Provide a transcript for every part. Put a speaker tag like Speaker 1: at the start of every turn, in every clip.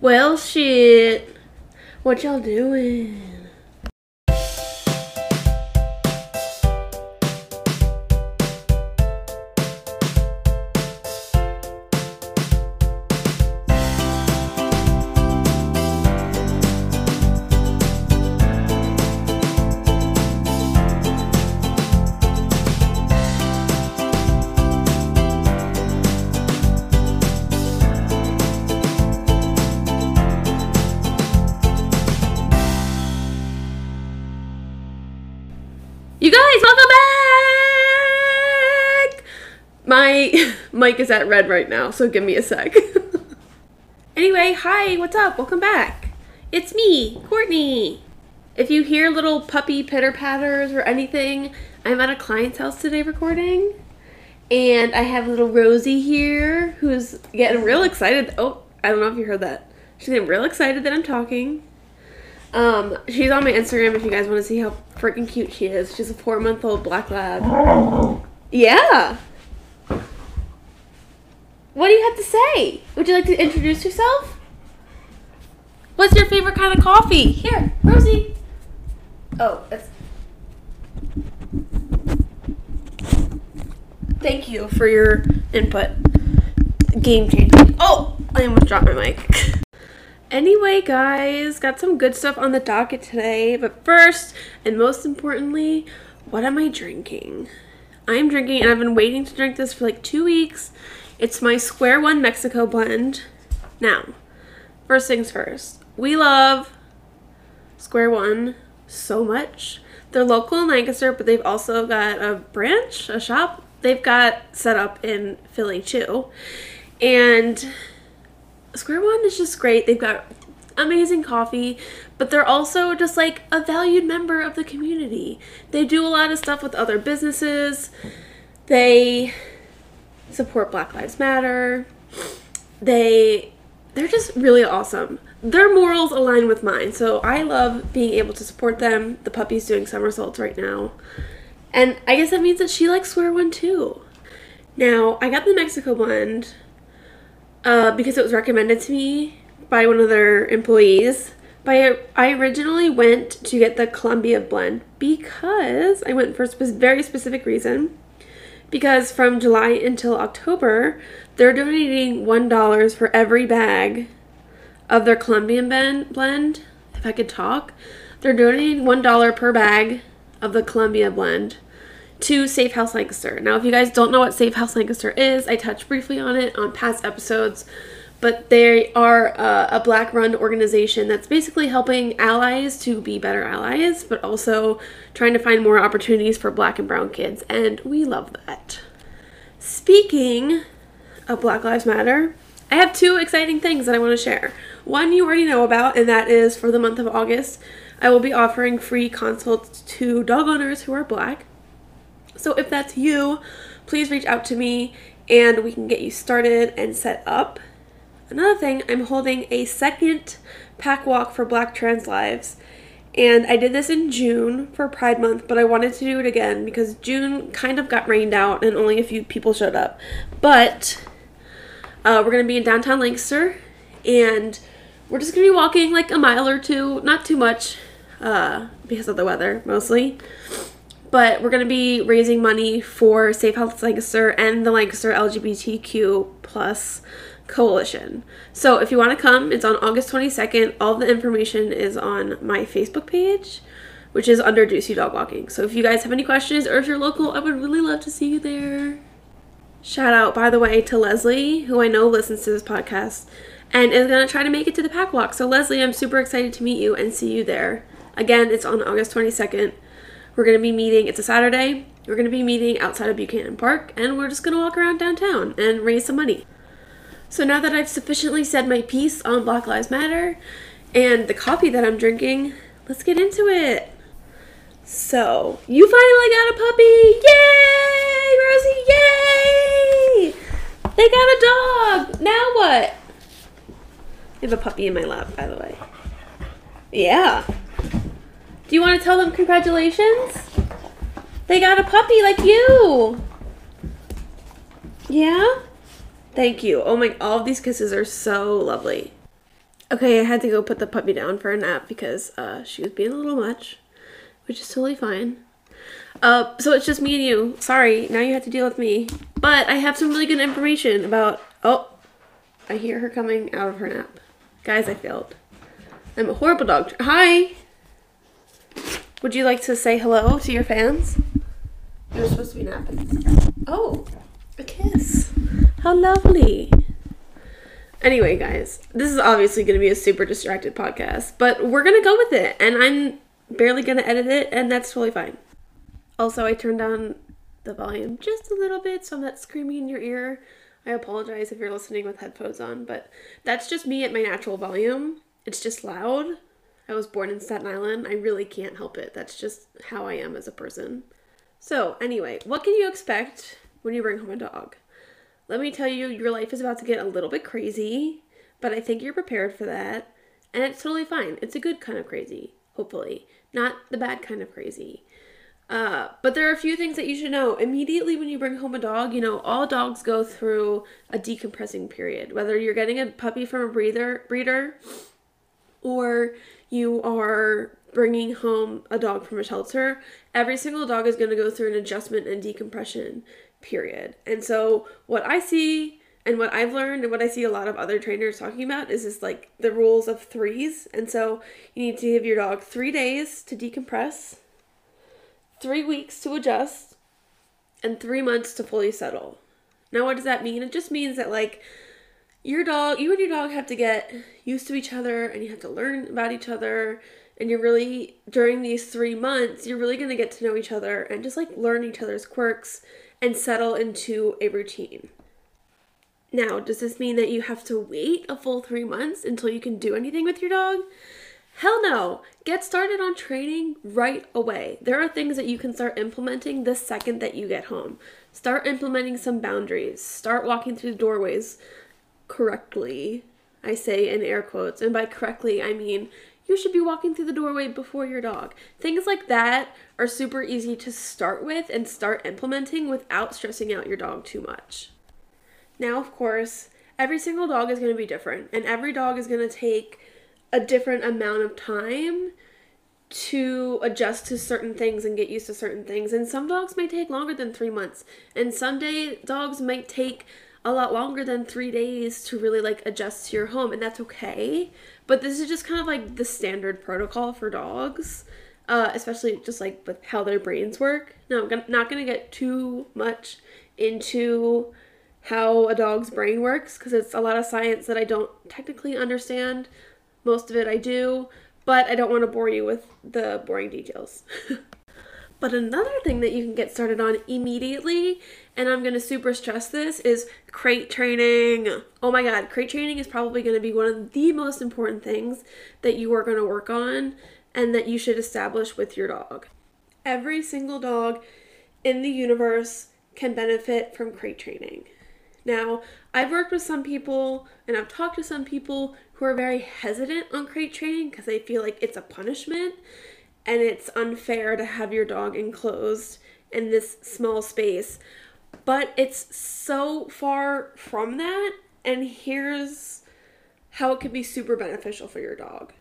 Speaker 1: Well, shit. What y'all doing? Mic is at red right now, so give me a sec. anyway, hi, what's up? Welcome back. It's me, Courtney. If you hear little puppy pitter patters or anything, I'm at a client's house today recording. And I have little Rosie here who's getting real excited. Oh, I don't know if you heard that. She's getting real excited that I'm talking. Um, she's on my Instagram if you guys want to see how freaking cute she is. She's a four month old black lab. Yeah. What do you have to say? Would you like to introduce yourself? What's your favorite kind of coffee? Here, Rosie. Oh, that's. Thank you for your input. Game changing. Oh, I almost dropped my mic. Anyway, guys, got some good stuff on the docket today. But first, and most importantly, what am I drinking? I'm drinking, and I've been waiting to drink this for like two weeks. It's my Square One Mexico blend. Now, first things first, we love Square One so much. They're local in Lancaster, but they've also got a branch, a shop. They've got set up in Philly too. And Square One is just great. They've got amazing coffee, but they're also just like a valued member of the community. They do a lot of stuff with other businesses. They support Black Lives Matter. They they're just really awesome. Their morals align with mine, so I love being able to support them. The puppy's doing somersaults right now. And I guess that means that she likes Square One too. Now, I got the Mexico blend uh, because it was recommended to me by one of their employees. By I originally went to get the Colombia blend because I went for a spe- very specific reason. Because from July until October, they're donating one dollars for every bag of their Colombian blend. If I could talk, they're donating one dollar per bag of the Colombia blend to Safe House Lancaster. Now, if you guys don't know what Safe House Lancaster is, I touched briefly on it on past episodes, but they are uh, a black run organization that's basically helping allies to be better allies, but also trying to find more opportunities for black and brown kids, and we love that. Speaking of Black Lives Matter, I have two exciting things that I want to share. One you already know about, and that is for the month of August, I will be offering free consults to dog owners who are black. So if that's you, please reach out to me and we can get you started and set up. Another thing, I'm holding a second pack walk for Black Trans Lives. And I did this in June for Pride Month, but I wanted to do it again because June kind of got rained out and only a few people showed up. But uh, we're going to be in downtown Lancaster and we're just going to be walking like a mile or two, not too much uh, because of the weather mostly but we're going to be raising money for Safe House Lancaster and the Lancaster LGBTQ plus coalition. So if you want to come, it's on August 22nd. All the information is on my Facebook page, which is under Ducey Dog Walking. So if you guys have any questions or if you're local, I would really love to see you there. Shout out, by the way, to Leslie, who I know listens to this podcast and is going to try to make it to the pack walk. So, Leslie, I'm super excited to meet you and see you there. Again, it's on August 22nd. We're going to be meeting, it's a Saturday. We're going to be meeting outside of Buchanan Park, and we're just going to walk around downtown and raise some money. So now that I've sufficiently said my piece on Black Lives Matter and the coffee that I'm drinking, let's get into it. So, you finally got a puppy! Yay! Rosie, yay! They got a dog! Now what? I have a puppy in my lap, by the way. Yeah. Do you want to tell them congratulations? They got a puppy like you. Yeah? Thank you. Oh my, all of these kisses are so lovely. Okay, I had to go put the puppy down for a nap because uh, she was being a little much, which is totally fine. Uh, so it's just me and you. Sorry, now you have to deal with me. But I have some really good information about. Oh, I hear her coming out of her nap. Guys, I failed. I'm a horrible dog. Hi! Would you like to say hello to your fans? You're supposed to be napping. Oh, a kiss. How lovely. Anyway, guys, this is obviously going to be a super distracted podcast, but we're going to go with it, and I'm barely going to edit it, and that's totally fine. Also, I turned down the volume just a little bit so I'm not screaming in your ear. I apologize if you're listening with headphones on, but that's just me at my natural volume. It's just loud. I was born in Staten Island. I really can't help it. That's just how I am as a person. So, anyway, what can you expect when you bring home a dog? Let me tell you, your life is about to get a little bit crazy, but I think you're prepared for that. And it's totally fine. It's a good kind of crazy, hopefully, not the bad kind of crazy. Uh, but there are a few things that you should know. Immediately when you bring home a dog, you know, all dogs go through a decompressing period. Whether you're getting a puppy from a breeder, breeder or you are bringing home a dog from a shelter, every single dog is going to go through an adjustment and decompression period. And so what I see and what I've learned and what I see a lot of other trainers talking about is just like the rules of threes. And so you need to give your dog three days to decompress, three weeks to adjust, and three months to fully settle. Now, what does that mean? It just means that, like, your dog, you and your dog have to get used to each other and you have to learn about each other. And you're really, during these three months, you're really going to get to know each other and just like learn each other's quirks and settle into a routine. Now, does this mean that you have to wait a full three months until you can do anything with your dog? Hell no! Get started on training right away. There are things that you can start implementing the second that you get home. Start implementing some boundaries. Start walking through the doorways correctly. I say in air quotes. And by correctly, I mean you should be walking through the doorway before your dog. Things like that are super easy to start with and start implementing without stressing out your dog too much. Now, of course, every single dog is going to be different, and every dog is going to take a different amount of time to adjust to certain things and get used to certain things. And some dogs may take longer than three months, and some day dogs might take a lot longer than three days to really like adjust to your home, and that's okay. But this is just kind of like the standard protocol for dogs, uh, especially just like with how their brains work. Now, I'm gonna, not to get too much into how a dog's brain works because it's a lot of science that I don't technically understand. Most of it I do, but I don't want to bore you with the boring details. but another thing that you can get started on immediately and I'm going to super stress this, is crate training. Oh my god, crate training is probably going to be one of the most important things that you are going to work on and that you should establish with your dog. Every single dog in the universe can benefit from crate training. Now, I've worked with some people and I've talked to some people who are very hesitant on crate training because they feel like it's a punishment and it's unfair to have your dog enclosed in this small space. But it's so far from that, and here's how it could be super beneficial for your dog.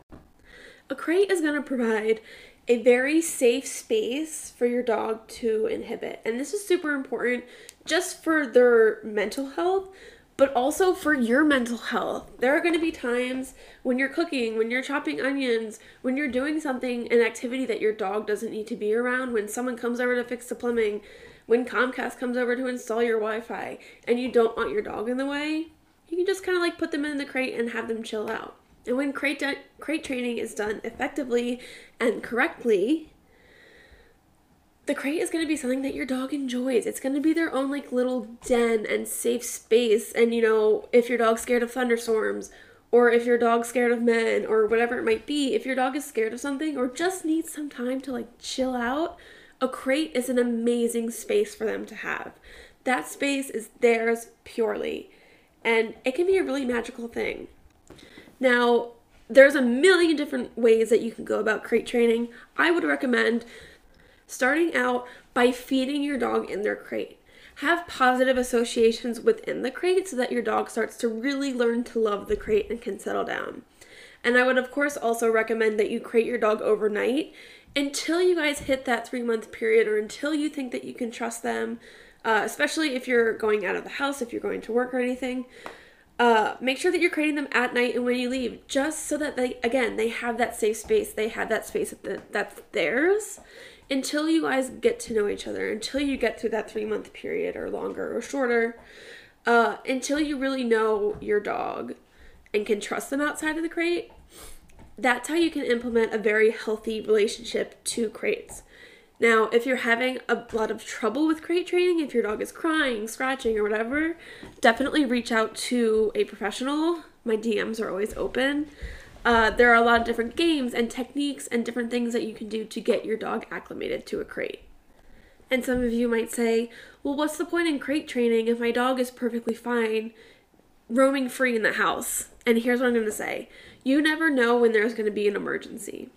Speaker 1: A crate is going to provide a very safe space for your dog to inhibit. And this is super important just for their mental health, but also for your mental health. There are going to be times when you're cooking, when you're chopping onions, when you're doing something, an activity that your dog doesn't need to be around, when someone comes over to fix the plumbing, when Comcast comes over to install your Wi Fi and you don't want your dog in the way, you can just kind of like put them in the crate and have them chill out. And when crate, de- crate training is done effectively and correctly, the crate is going to be something that your dog enjoys. It's going to be their own like little den and safe space. And you know, if your dog's scared of thunderstorms or if your dog's scared of men or whatever it might be, if your dog is scared of something or just needs some time to like chill out, a crate is an amazing space for them to have. That space is theirs purely, and it can be a really magical thing. Now, there's a million different ways that you can go about crate training. I would recommend starting out by feeding your dog in their crate. have positive associations within the crate so that your dog starts to really learn to love the crate and can settle down. And I would, of course, also recommend that you crate your dog overnight until you guys hit that three month period or until you think that you can trust them, uh, especially if you're going out of the house, if you're going to work or anything. Uh, make sure that you're crating them at night and when you leave, just so that they, again, they have that safe space. They have that space that that's theirs until you guys get to know each other, until you get through that three month period or longer or shorter, uh, until you really know your dog and can trust them outside of the crate. That's how you can implement a very healthy relationship to crates. Now, if you're having a lot of trouble with crate training, if your dog is crying, scratching, or whatever, definitely reach out to a professional. My DMs are always open. Uh, there are a lot of different games and techniques and different things that you can do to get your dog acclimated to a crate. And some of you might say, well, what's the point in crate training if my dog is perfectly fine roaming free in the house? And here's what I'm going to say you never know when there's going to be an emergency.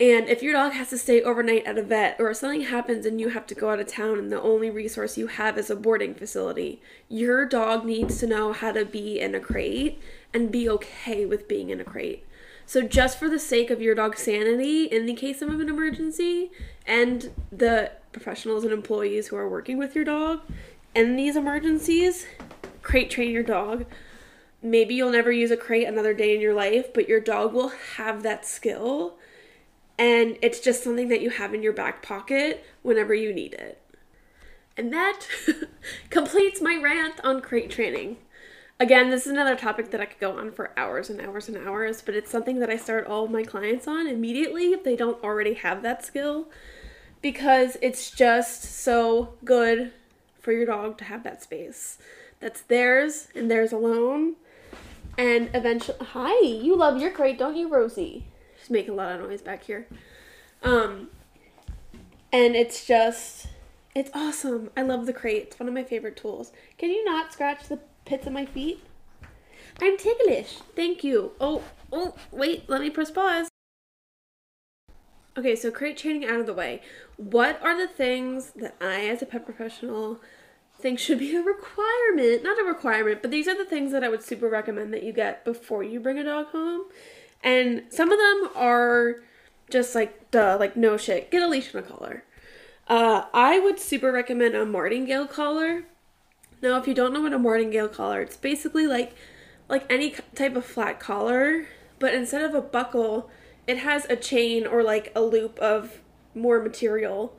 Speaker 1: And if your dog has to stay overnight at a vet or if something happens and you have to go out of town and the only resource you have is a boarding facility, your dog needs to know how to be in a crate and be okay with being in a crate. So, just for the sake of your dog's sanity in the case of an emergency and the professionals and employees who are working with your dog in these emergencies, crate train your dog. Maybe you'll never use a crate another day in your life, but your dog will have that skill and it's just something that you have in your back pocket whenever you need it. And that completes my rant on crate training. Again, this is another topic that I could go on for hours and hours and hours, but it's something that I start all of my clients on immediately if they don't already have that skill because it's just so good for your dog to have that space that's theirs and theirs alone. And eventually, hi, you love your crate, don't you, Rosie? Making a lot of noise back here. Um, and it's just, it's awesome. I love the crate. It's one of my favorite tools. Can you not scratch the pits of my feet? I'm ticklish. Thank you. Oh, oh, wait, let me press pause. Okay, so crate training out of the way. What are the things that I, as a pet professional, think should be a requirement? Not a requirement, but these are the things that I would super recommend that you get before you bring a dog home and some of them are just like, duh, like no shit. Get a leash and a collar. Uh, I would super recommend a martingale collar. Now, if you don't know what a martingale collar, it's basically like like any type of flat collar, but instead of a buckle, it has a chain or like a loop of more material.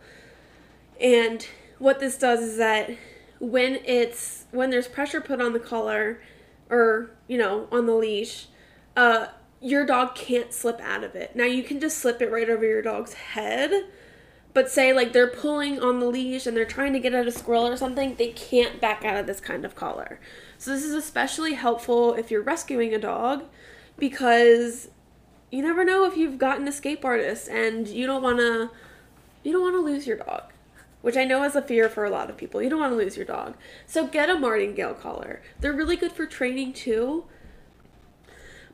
Speaker 1: And what this does is that when it's when there's pressure put on the collar or you know on the leash, uh, your dog can't slip out of it. Now you can just slip it right over your dog's head, but say like they're pulling on the leash and they're trying to get at a squirrel or something, they can't back out of this kind of collar. So this is especially helpful if you're rescuing a dog because you never know if you've got an escape artist and you don't want to you don't want to lose your dog. Which I know is a fear for a lot of people. You don't want to lose your dog. So get a martingale collar. They're really good for training too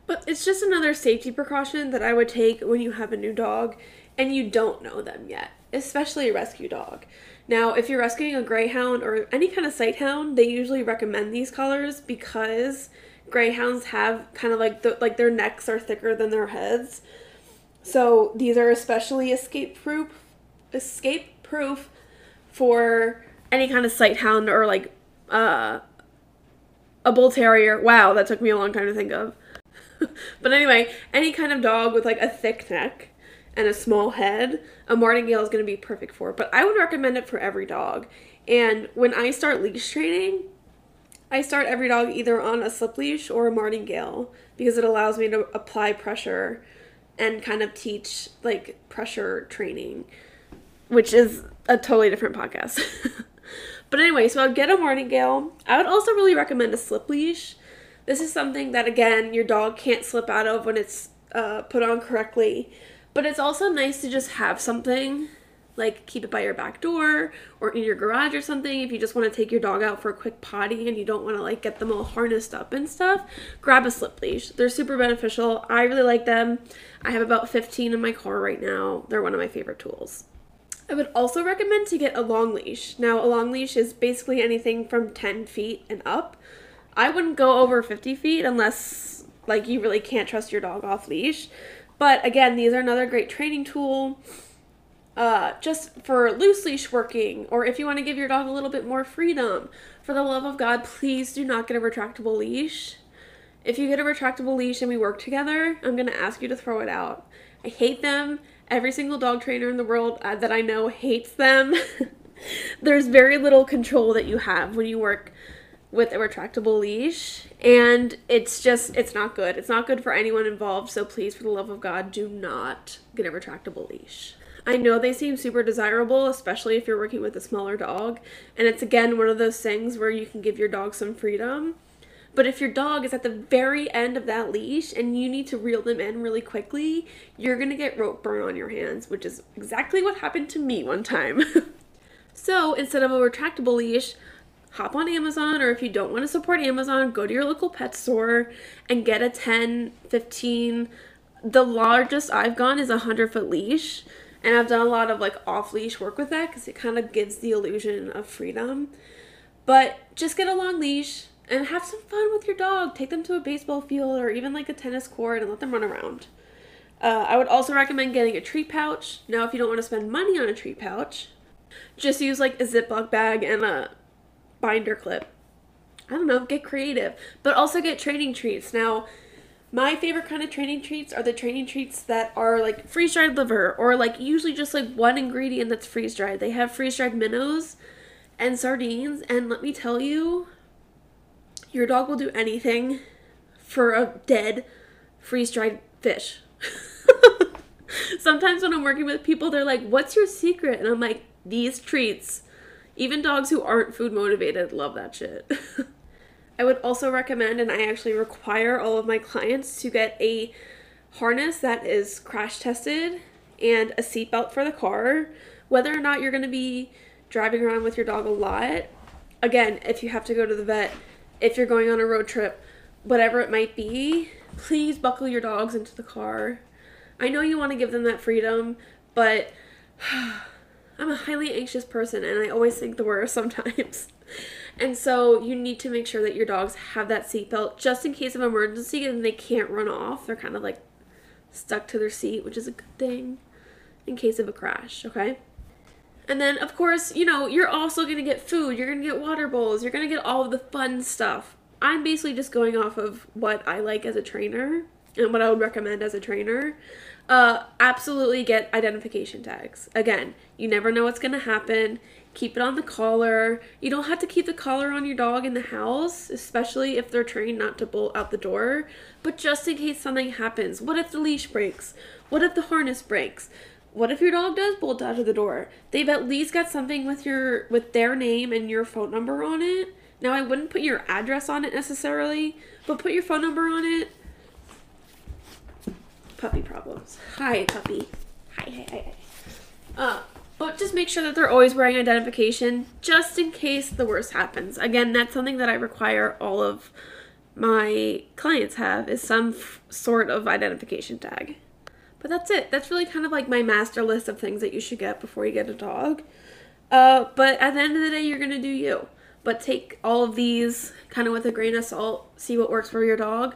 Speaker 1: but it's just another safety precaution that I would take when you have a new dog and you don't know them yet, especially a rescue dog. Now, if you're rescuing a greyhound or any kind of sight hound, they usually recommend these collars because greyhounds have kind of like the, like their necks are thicker than their heads. So, these are especially escape proof escape proof for any kind of sight hound or like uh, a bull terrier. Wow, that took me a long time to think of. but anyway, any kind of dog with like a thick neck and a small head, a martingale is going to be perfect for. But I would recommend it for every dog. And when I start leash training, I start every dog either on a slip leash or a martingale because it allows me to apply pressure and kind of teach like pressure training, which is a totally different podcast. but anyway, so I'd get a martingale. I would also really recommend a slip leash this is something that, again, your dog can't slip out of when it's uh, put on correctly. But it's also nice to just have something like keep it by your back door or in your garage or something if you just want to take your dog out for a quick potty and you don't want to like get them all harnessed up and stuff grab a slip leash they're super beneficial i really like them i have about 15 in my car right now they're one of my favorite tools I would also recommend to get a long leash. Now, a long leash is basically anything from 10 feet and up. I wouldn't go over 50 feet unless like you really can't trust your dog off leash. But again, these are another great training tool. Uh, just for loose leash working, or if you want to give your dog a little bit more freedom. For the love of God, please do not get a retractable leash. If you get a retractable leash and we work together, I'm going to ask you to throw it out. I hate them. Every single dog trainer in the world uh, that I know hates them. There's very little control that you have when you work with a retractable leash and it's just it's not good. It's not good for anyone involved so please for the love of god do not get a retractable leash. I know they seem super desirable especially if you're working with a smaller dog and it's again one of those things where you can give your dog some freedom. But if your dog is at the very end of that leash and you need to reel them in really quickly you're to get rope burn on your hands which is exactly what happened to me one time. So instead of a retractable leash hop on Amazon or if you don't want to support Amazon, go to your local pet store and get a 10, 15. The largest I've gone is a 100 foot leash. And I've done a lot of like off leash work with that because it kind of gives the illusion of freedom. But just get a long leash and have some fun with your dog. Take them to a baseball field or even like a tennis court and let them run around. Uh, I would also recommend getting a treat pouch. Now, if you don't want to spend money on a treat pouch, just use like a Ziploc bag and a binder clip. I don't know, get creative, but also get training treats. Now, my favorite kind of training treats are the training treats that are like freeze dried liver or like usually just like one ingredient that's freeze dried. They have freeze dried minnows and sardines, and let me tell you, your dog will do anything for a dead freeze dried fish. Sometimes when I'm working with people, they're like, What's your secret? And I'm like, These treats even dogs who aren't food motivated love that shit. I would also recommend, and I actually require all of my clients to get a harness that is crash tested and a seatbelt for the car. Whether or not you're going to be driving around with your dog a lot, again, if you have to go to the vet, if you're going on a road trip, whatever it might be, please buckle your dogs into the car. I know you want to give them that freedom, but I'm a highly anxious person and I always think the worst sometimes. and so you need to make sure that your dogs have that seatbelt just in case of emergency and they can't run off. They're kind of like stuck to their seat, which is a good thing in case of a crash, okay? And then, of course, you know, you're also going to get food, you're going to get water bowls, you're going to get all of the fun stuff. I'm basically just going off of what I like as a trainer and what I would recommend as a trainer. Uh, absolutely get identification tags. Again, you never know what's going to happen. Keep it on the collar. You don't have to keep the collar on your dog in the house, especially if they're trained not to bolt out the door. But just in case something happens, what if the leash breaks? What if the harness breaks? What if your dog does bolt out of the door? They've at least got something with your with their name and your phone number on it. Now I wouldn't put your address on it necessarily, but put your phone number on it puppy problems. Hi, puppy. Hi, hi, hi, hi. Uh, but just make sure that they're always wearing identification just in case the worst happens. Again, that's something that I require all of my clients have is some sort of identification tag. But that's it. That's really kind of like my master list of things that you should get before you get a dog. Uh, but at the end of the day, you're going to do you. But take all of these kind of with a grain of salt, see what works for your dog,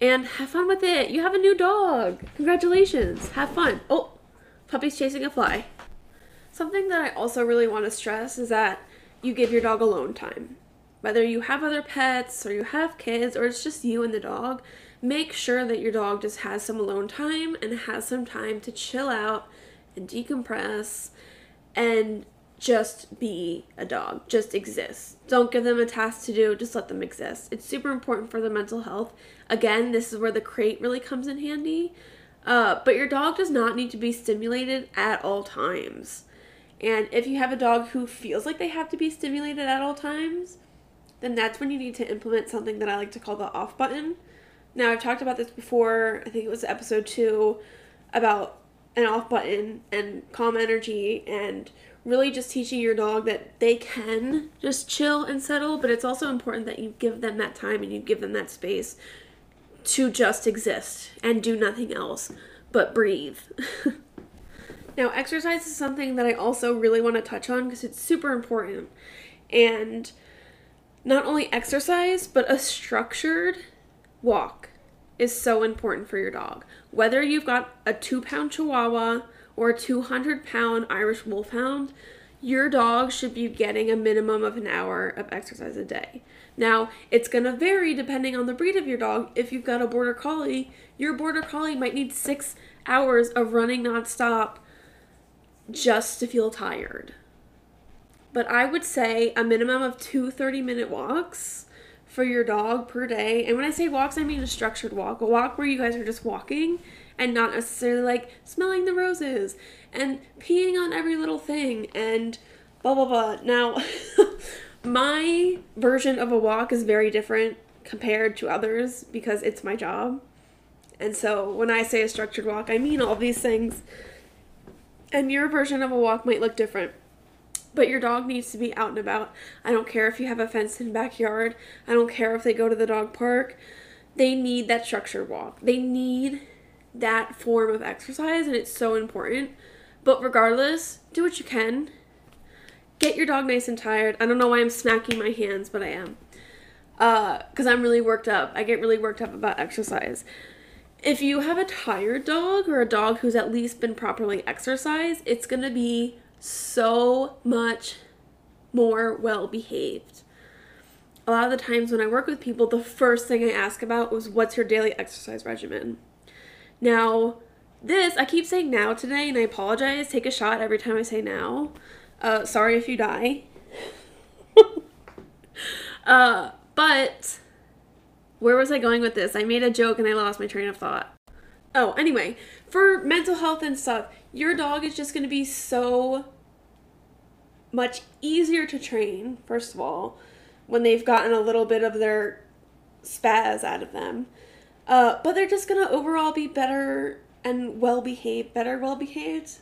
Speaker 1: and have fun with it. You have a new dog. Congratulations. Have fun. Oh, puppy's chasing a fly. Something that I also really want to stress is that you give your dog alone time. Whether you have other pets or you have kids or it's just you and the dog, make sure that your dog just has some alone time and has some time to chill out and decompress and just be a dog, just exist. Don't give them a task to do, just let them exist. It's super important for their mental health. Again, this is where the crate really comes in handy. Uh, but your dog does not need to be stimulated at all times. And if you have a dog who feels like they have to be stimulated at all times, then that's when you need to implement something that I like to call the off button. Now, I've talked about this before, I think it was episode two, about an off button and calm energy and really just teaching your dog that they can just chill and settle, but it's also important that you give them that time and you give them that space to just exist and do nothing else but breathe. Now, exercise is something that I also really want to touch on because it's super important. And not only exercise, but a structured walk is so important for your dog. Whether you've got a two pound chihuahua or 200 pound Irish wolfhound, your dog should be getting a minimum of an hour of exercise a day. Now, it's going to vary depending on the breed of your dog. If you've got a border collie, your border collie might need six hours of running nonstop just to feel tired. But I would say a minimum of two 30 minute walks for your dog per day. And when I say walks, I mean a structured walk. A walk where you guys are just walking and not necessarily like smelling the roses and peeing on every little thing and blah blah blah. Now, my version of a walk is very different compared to others because it's my job. And so when I say a structured walk, I mean all these things. And your version of a walk might look different. But your dog needs to be out and about. I don't care if you have a fenced in backyard. I don't care if they go to the dog park. They need that structured walk. They need that form of exercise, and it's so important. But regardless, do what you can. Get your dog nice and tired. I don't know why I'm smacking my hands, but I am. Because uh, I'm really worked up. I get really worked up about exercise if you have a tired dog or a dog who's at least been properly exercised, it's going to be so much more well behaved. A lot of the times when I work with people, the first thing I ask about was what's your daily exercise regimen? Now, this, I keep saying now today, and I apologize. Take a shot every time I say now. Uh, sorry if you die. uh, but where was I going with this? I made a joke and I lost my train of thought. Oh, anyway, for mental health and stuff, your dog is just going to be so much easier to train, first of all, when they've gotten a little bit of their spaz out of them. Uh, but they're just to overall be better and well behaved, better well behaved.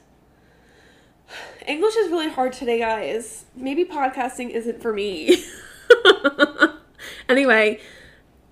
Speaker 1: English is really hard today, guys. Maybe podcasting isn't for me. anyway,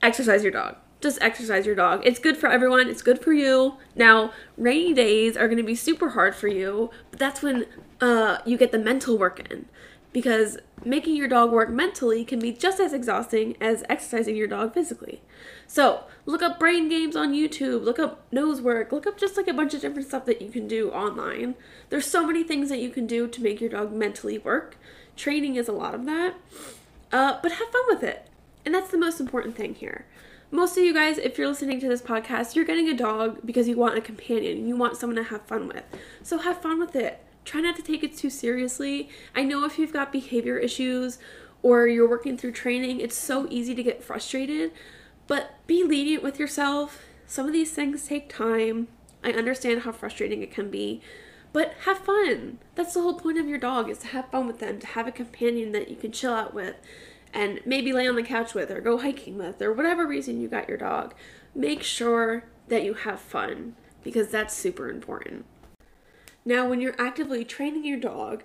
Speaker 1: exercise your dog. Just exercise your dog. It's good for everyone. It's good for you. Now, rainy days are going to be super hard for you, but that's when uh, you get the mental work in. Because making your dog work mentally can be just as exhausting as exercising your dog physically. So, look up brain games on YouTube, look up nose work, look up just like a bunch of different stuff that you can do online. There's so many things that you can do to make your dog mentally work. Training is a lot of that. Uh, but have fun with it. And that's the most important thing here. Most of you guys, if you're listening to this podcast, you're getting a dog because you want a companion. You want someone to have fun with. So have fun with it. Try not to take it too seriously. I know if you've got behavior issues or you're working through training, it's so easy to get frustrated. But be lenient with yourself. Some of these things take time. I understand how frustrating it can be, but have fun. That's the whole point of your dog is to have fun with them, to have a companion that you can chill out with and maybe lay on the couch with or go hiking with or whatever reason you got your dog. Make sure that you have fun because that's super important. Now, when you're actively training your dog,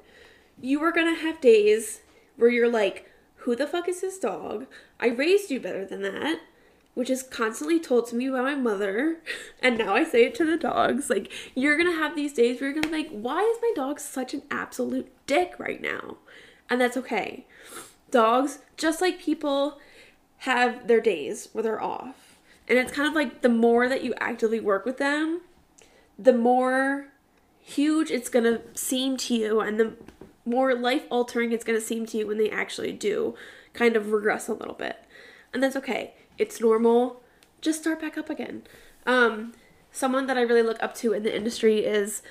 Speaker 1: you are going to have days where you're like, who the fuck is this dog? I raised you better than that, which is constantly told to me by my mother. And now I say it to the dogs. Like, you're going to have these days where you're going to be like, why is my dog such an absolute dick right now? And that's okay. Dogs, just like people, have their days where they're off. And it's kind of like the more that you actively work with them, the more huge it's going to seem to you and the more life altering it's going to seem to you when they actually do kind of regress a little bit. And that's okay. It's normal. Just start back up again. Um, someone that I really look up to in the industry is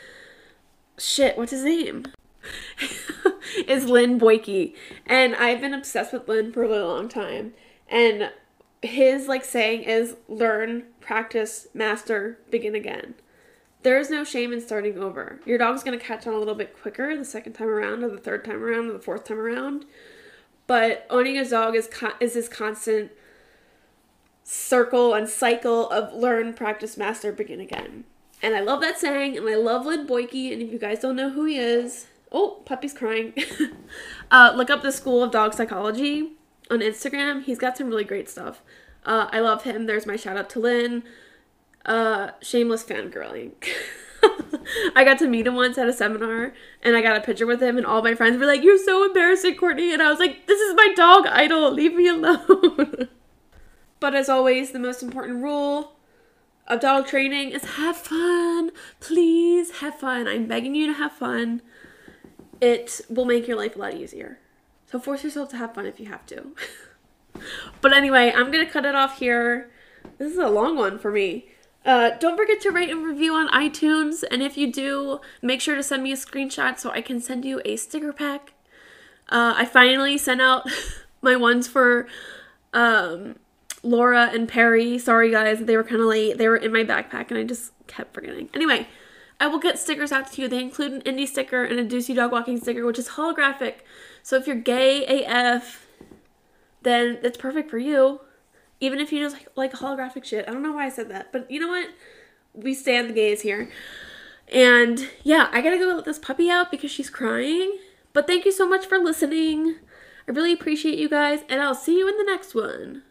Speaker 1: shit, what's his name? is Lynn Boyke. And I've been obsessed with Lynn for a really long time. And his like saying is learn, practice, master, begin again. There is no shame in starting over. Your dog's going to catch on a little bit quicker the second time around or the third time around or the fourth time around. But owning a dog is con- is this constant circle and cycle of learn, practice, master, begin again. And I love that saying, and I love Lynn Boyke. And if you guys don't know who he is, Oh, puppy's crying. uh, look up the School of Dog Psychology on Instagram. He's got some really great stuff. Uh, I love him. There's my shout out to Lynn. Uh, shameless fangirling. I got to meet him once at a seminar and I got a picture with him and all my friends were like, You're so embarrassing, Courtney and I was like, This is my dog idol, leave me alone. but as always, the most important rule of dog training is have fun. Please have fun. I'm begging you to have fun. It will make your life a lot easier. So force yourself to have fun if you have to. but anyway, I'm to cut it off here. This is a long one for me. Uh, don't forget to rate and review on iTunes. And if you do, make sure to send me a screenshot so I can send you a sticker pack. Uh, I finally sent out my ones for um, Laura and Perry. Sorry, guys, they were kind of late. They were in my backpack and I just kept forgetting. Anyway, I will get stickers out to you. They include an indie sticker and a Ducey Dog Walking sticker, which is holographic. So if you're gay AF, then it's perfect for you. Even if you just like, like holographic shit. I don't know why I said that, but you know what? We stand the gays here. And yeah, I gotta go let this puppy out because she's crying. But thank you so much for listening. I really appreciate you guys, and I'll see you in the next one.